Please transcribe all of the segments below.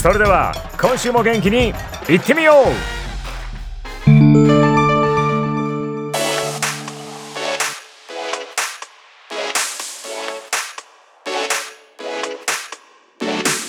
それでは今週も元気にいってみよう。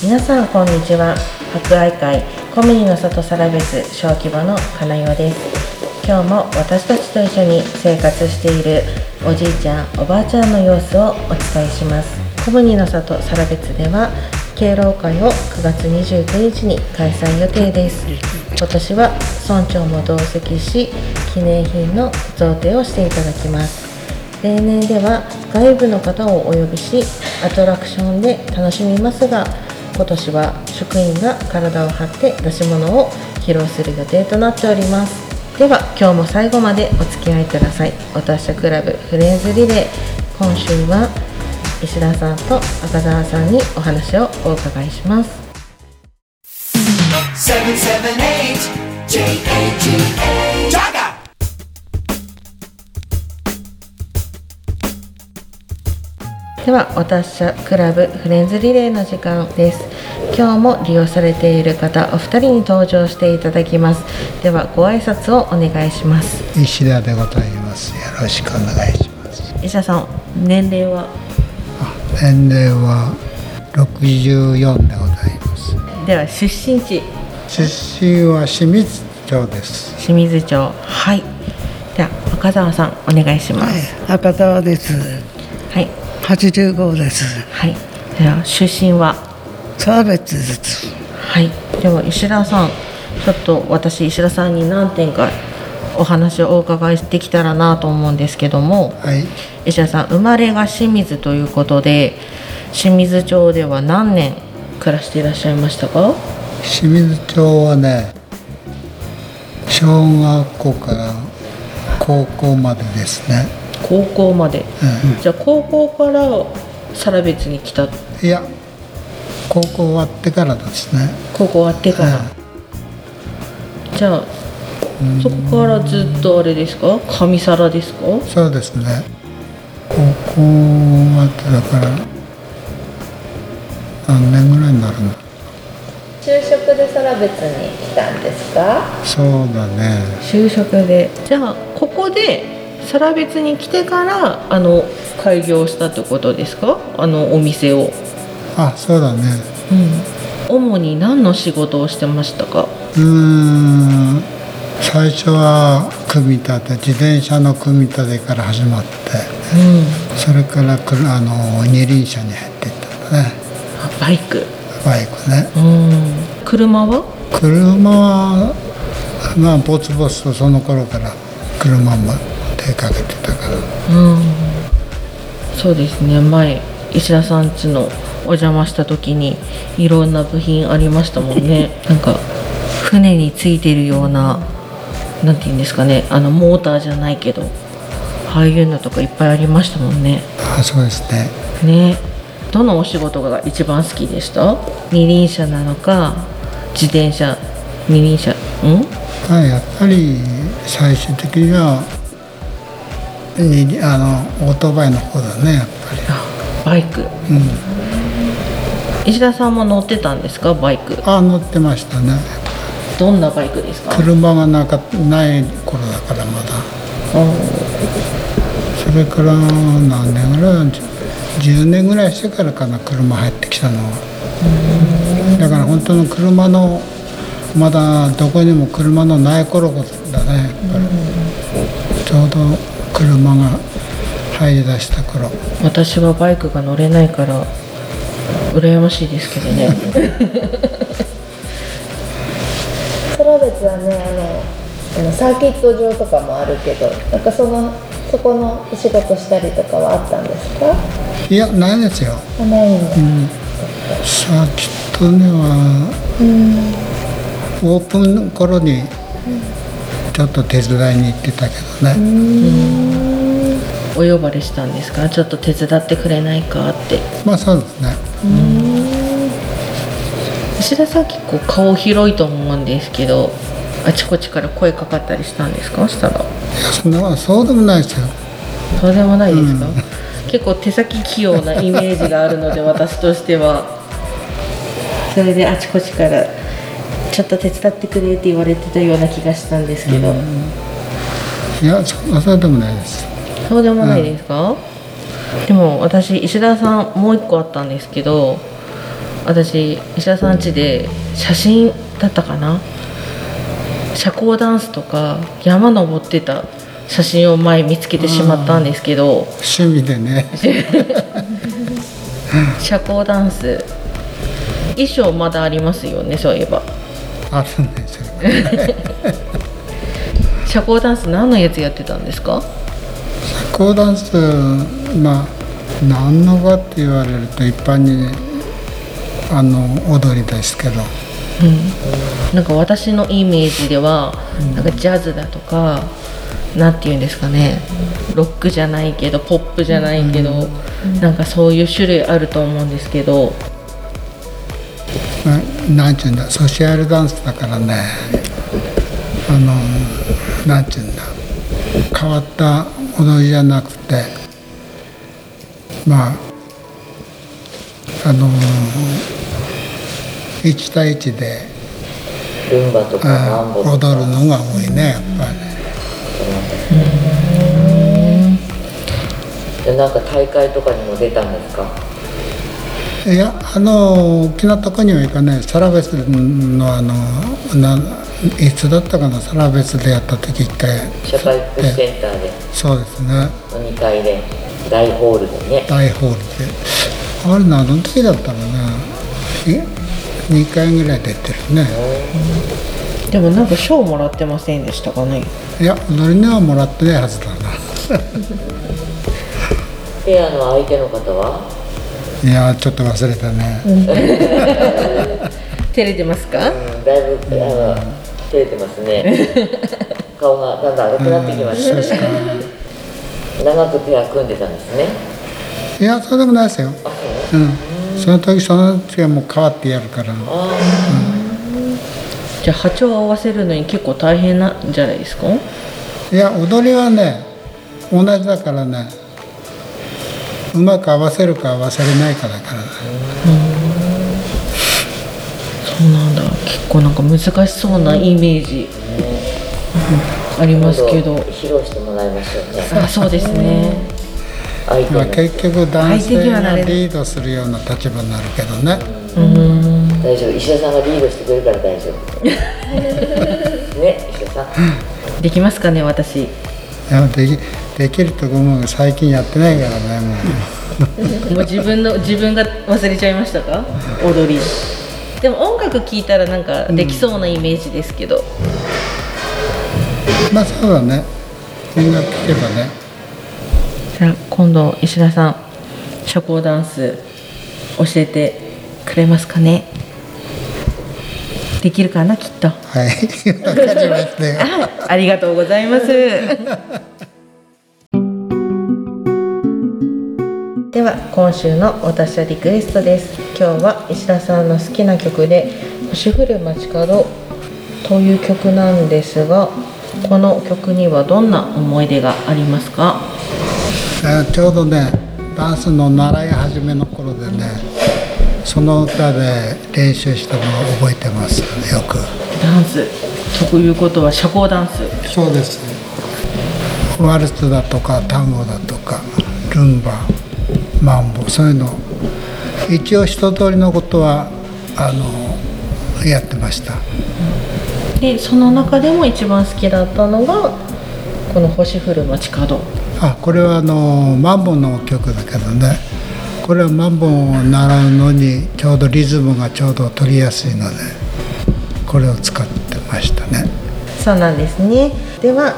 皆さんこんにちは。博愛会コミニの里サラベス小規模の金代です。今日も私たちと一緒に生活しているおじいちゃんおばあちゃんの様子をお伝えします。コミニの里サラベスでは敬老会を9月29日に開催予定です。今年は村長も同席し記念品の贈呈をしていただきます。例年では外部の方をお呼びしアトラクションで楽しみますが今年は職員が体を張って出し物を披露する予定となっております。では今日も最後までお付き合いください。お達者クラブフレンズリレー。今週は石田さんと赤澤さんにお話をお伺いします778 J-A-G-A Jaga! ではお達者クラブフレンズリレーの時間です今日も利用されている方お二人に登場していただきますではご挨拶をお願いします石田でございます。よろしくお願いします。石田さん年齢は？年齢は64でございます。では出身地出身は清水町です。清水町はいでは赤澤さんお願いします赤澤です。はい85です。はいでは出身は？差別です。はいでは石田さんちょっと私石田さんに何点かお話をお伺いできたらなと思うんですけどもはい。石田さん生まれが清水ということで清水町では何年暮らしていらっしゃいましたか？清水町はね、小学校から高校までですね。高校まで、じゃあ高校から更別に来た？いや、高校終わってからですね。高校終わってから、じゃあそこからずっとあれですか？上皿ですか？そうですね。高校終わってだから、何年ぐらいになるの？就職で更別に来たんですか？そうだね。就職で。じゃあここで更別に来てからあの開業したってことですか？あのお店を。あ、そうだね。うん。主に何の仕事をしてましたか？うーん最初は組み立て自転車の組み立てから始まってうん。それからあの二輪車に入っていったんだね。あバイク。バイクね。うん。車は？車はまあボツボツとその頃から車も手かけてたから。うん。そうですね。前石田さん家のお邪魔した時にいろんな部品ありましたもんね。なんか船についてるようななんて言うんですかねあのモーターじゃないけどああいうのとかいっぱいありましたもんね。あそうですね。ね。どのお仕事が一番好きでした？二輪車なのか自転車二輪車ん？まあやっぱり最終的にはにあのオートバイの方だねやっぱり。バイク。うん。石田さんも乗ってたんですかバイク？あ乗ってましたねどんなバイクですか？車がなかない頃だからまだ。それから何年ぐらい10年ぐらいしてからかな車入ってきたのは。だから本当の車のまだどこにも車のない頃だねやっぱり、ちょうど車が入り出した頃。私はバイクが乗れないから羨ましいですけどね 空別はねあのあのサーキット場とかもあるけどなんかそのそこのお仕事したりとかはあったんですか？いやないですよ。あないんだ、サーキットには、オープンの頃にちょっと手伝いに行ってたけどね、お呼ばれしたんですか？ちょっと手伝ってくれないかって。まあそうですね石田さん結構顔広いと思うんですけどあちこちから声かかったりしたんですか？したら。そんなそうでもないですよ。そうでもないですか、結構手先器用なイメージがあるので私としては。それであちこちからちょっと手伝ってくれって言われてたような気がしたんですけど、いやそそうでもないです。そうでもないですか、でも私石田さんもう一個あったんですけど私石田さん家で写真だったかな？社交ダンスとか山登ってた写真を前見つけてしまったんですけど。趣味でね。社交ダンス。衣装まだありますよねそういえば。あるんですよ社交ダンス何のやつやってたんですか？社交ダンスまあ何のかって言われると一般にあの踊りですけど。なんか私のイメージでは、なんかジャズだとかなんて言うんですかね。ロックじゃないけどポップじゃないけど、なんかそういう種類あると思うんですけど。まあなんていうんだ？ソシャルダンスだからね。あのなんていうんだ？変わった踊りじゃなくて。まああの1対1でルンバとか。踊るのが多いねやっぱり。ねでなんか大会とかにも出たんですか？いやあの大きなとこには行かない。サラベスのあのないつだったかな？サラベスでやった時一回。社会福祉センターで。そうですね。の2階で。大ホールでね。大ホールで。あれ何の時だったのね2回ぐらい出てるね。でもなんか賞もらってませんでしたかね。いや踊りにはもらってないはずだな。ペアの相手の方は？いやちょっと忘れたね、照れてますか？うんだいぶあの照れてますね。顔がだんだん赤くなってきました確か。長くペア組んでたんですね。いやそうでもないですよ。うんその時その時はもう変わってやるから。じゃあ波長を合わせるのに結構大変なんじゃないですか？いや踊りはね同じだからね。うまく合わせるか合わせれないかだからね。そうなんだ。結構なんか難しそうなイメージ、ありますけど。披露してもらいましょうね。あそうですねまあ結局男性がリードするような立場になるけどね。大丈夫。石田さんがリードしてくれるから大丈夫。ね石田さん。できますかね私。いやできできると思うが最近やってないからねもう。もう自分の自分が忘れちゃいましたか？踊り。でも音楽聴いたらなんかできそうなイメージですけど、まあそうだね。音楽聴けばねじゃあ今度石田さん社交ダンス教えてくれますかね？できるかなきっと。はいわかりましたよありがとうございます。では今週のお達者リクエストです。今日は石田さんの好きな曲で「星降る街角」という曲なんですがこの曲にはどんな思い出がありますか？あちょうどねダンスの習い始めの頃でねその歌で練習したのを覚えてますよく。ダンス。ということは社交ダンス。そうです。ワルツだとか単語だとかルンバマンボそういうの。一応一通りのことはあのやってました。でその中でも一番好きだったのがこの星降る街角あこれはあのマンボの曲だけどね。これはマンボを習うのにちょうどリズムがちょうど取りやすいのでこれを使ってましたね。そうなんですね。では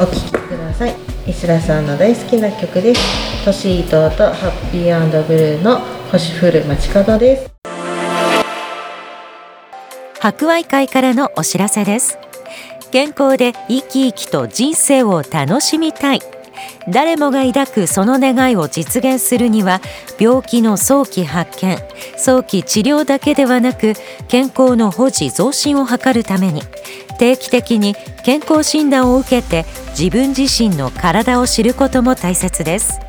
お聴きください。石田さんの大好きな曲です。トシートとハッピーブルーの星降る街角です。博愛会からのお知らせです。健康で生き生きと人生を楽しみたい誰もが抱くその願いを実現するには病気の早期発見早期治療だけではなく健康の保持増進を図るために定期的に健康診断を受けて自分自身の体を知ることも大切です。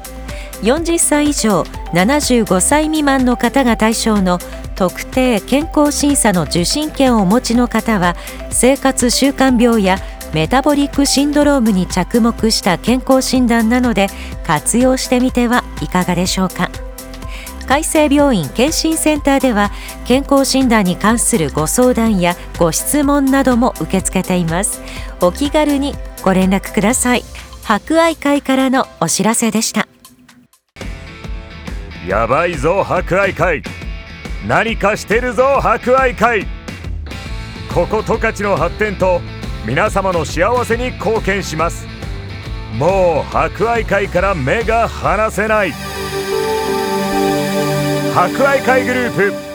40歳以上75歳未満の方が対象の特定健康審査の受診券をお持ちの方は生活習慣病やメタボリックシンドロームに着目した健康診断なので活用してみてはいかがでしょうか。海生病院健診センターでは健康診断に関するご相談やご質問なども受け付けています。お気軽にご連絡ください。博愛会からのお知らせでした。やばいぞ博愛会。何かしてるぞ博愛会。ここ十勝の発展と皆様の幸せに貢献します。もう博愛会から目が離せない。博愛会グループ